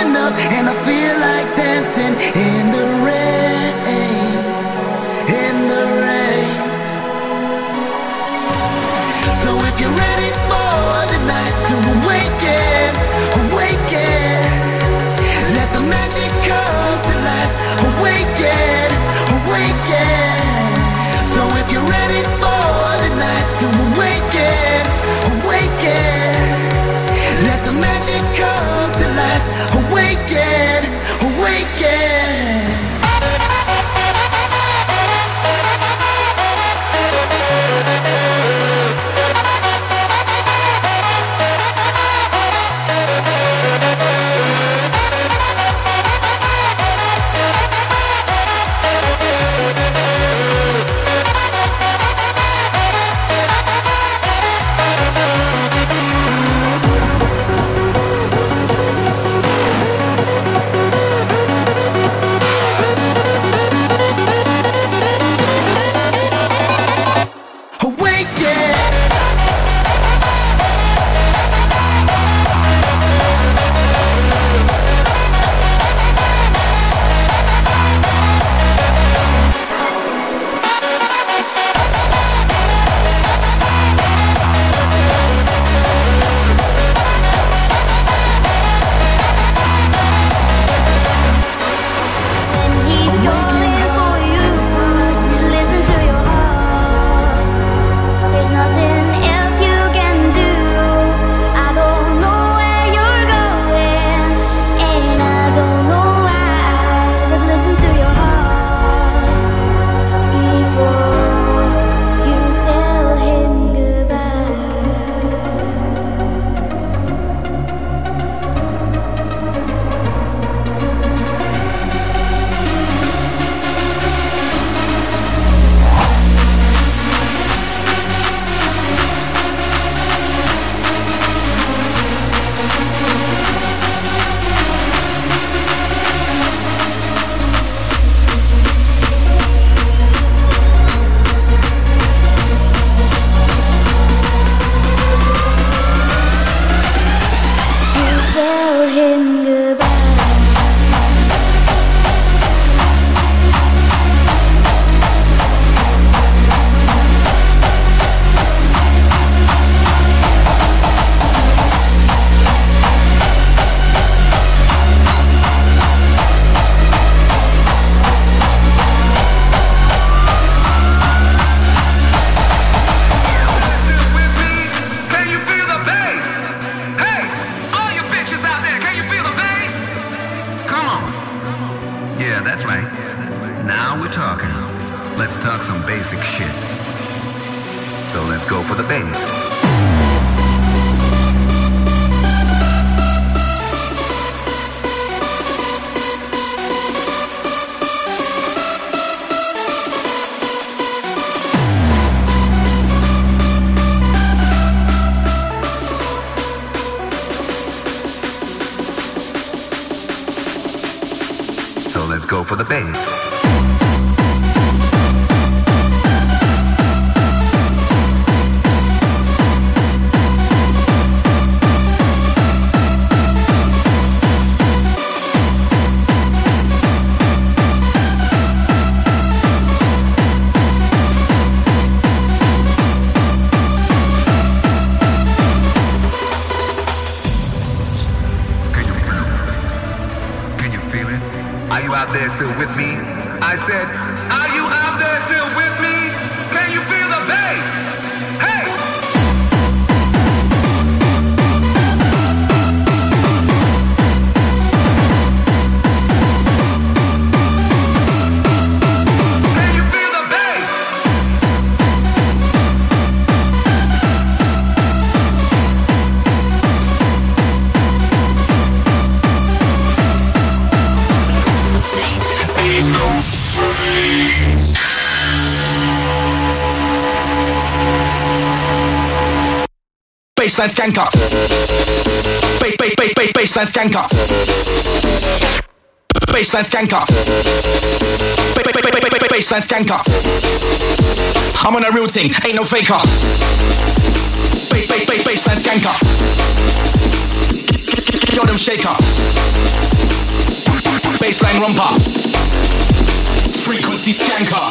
enough, and I feel like dancing in the baseline skanker. Ba ba ba ba baseline skanker. Baseline skanker. Ba ba ba ba ba ba baseline skanker. I'm on a real thing, ain't no faker. Ba ba ba baseline skanker. Yo, them shaker. Baseline romper. Frequency skanker.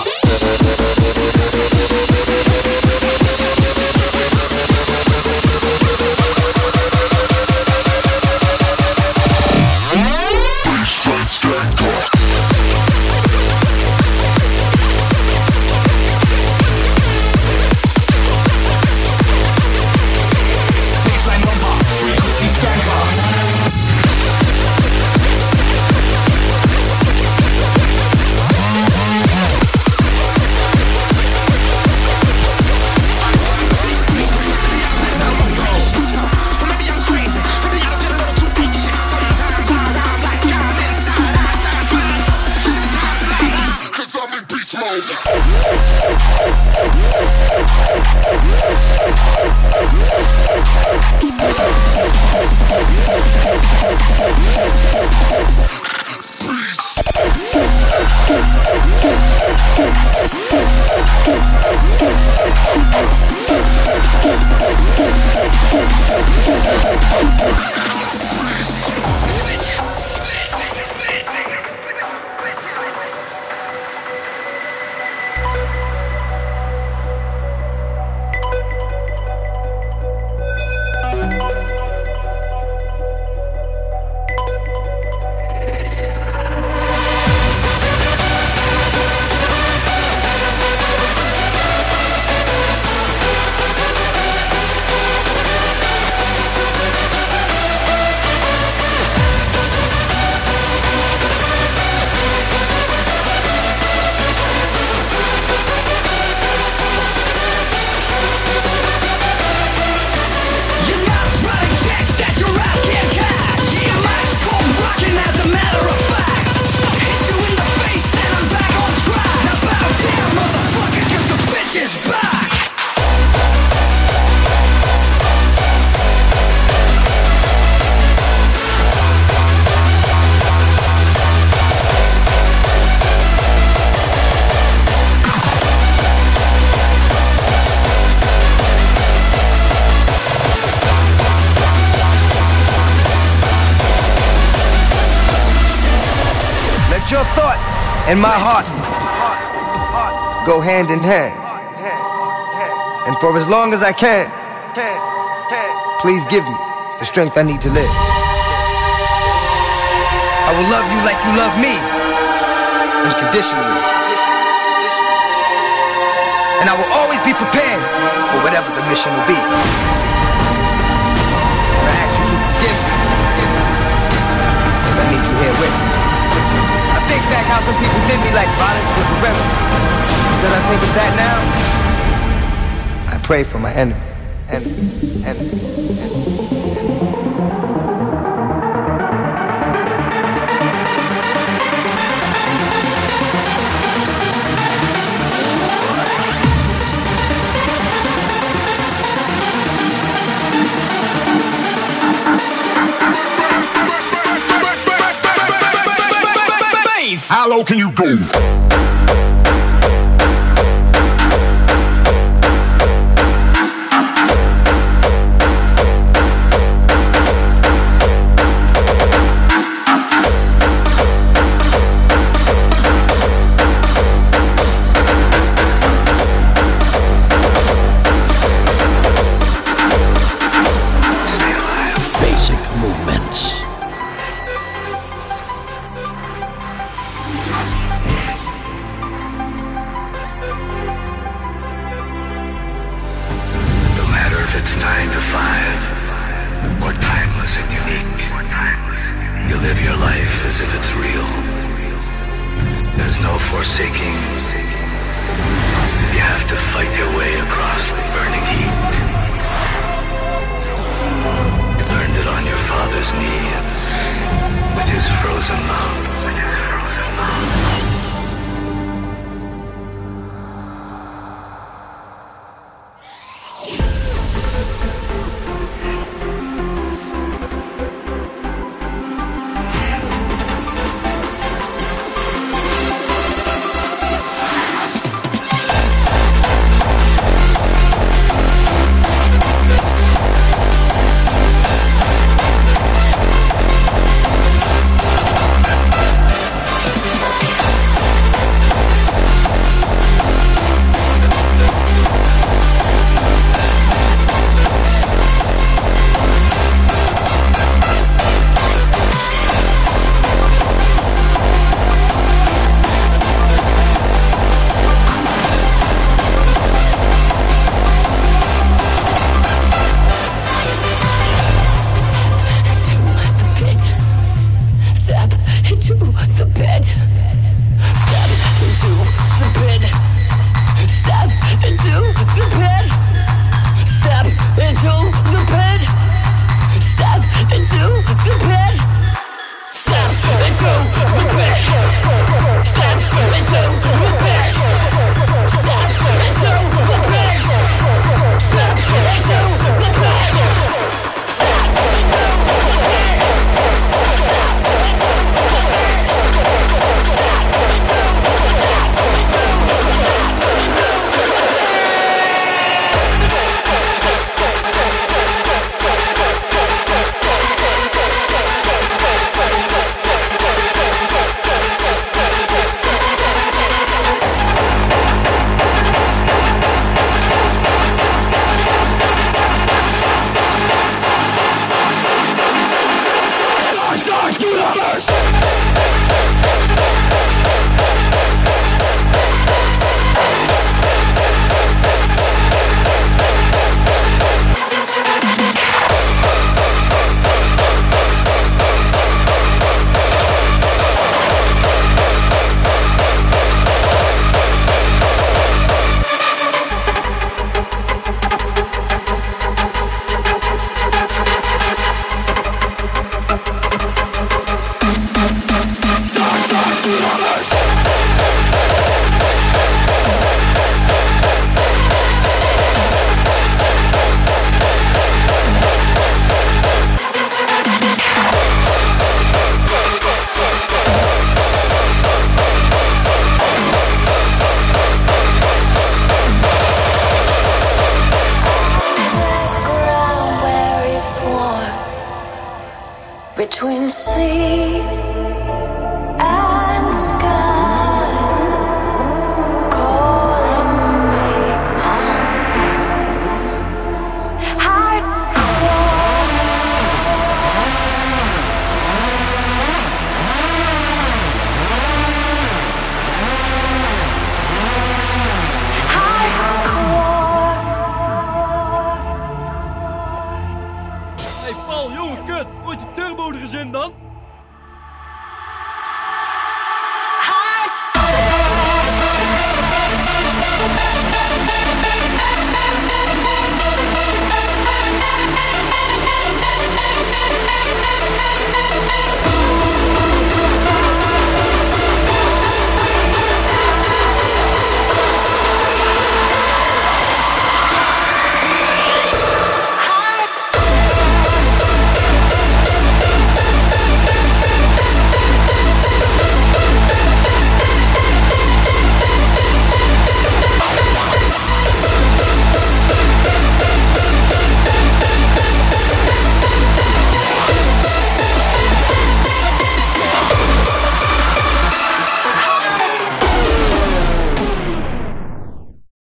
And my heart go hand in hand. And for as long as I can, please give me the strength I need to live. I will love you like you love me, unconditionally. And I will always be prepared for whatever the mission will be. Back how some people did me like violence was the remedy. Does I think of that now? I pray for my enemy. Enemy. Enemy. How low can you go? Live your life as if it's real. There's no forsaking. You have to fight your way across the burning heat. You learned it on your father's knee with his frozen mouth. Brothers! Between sea 真的。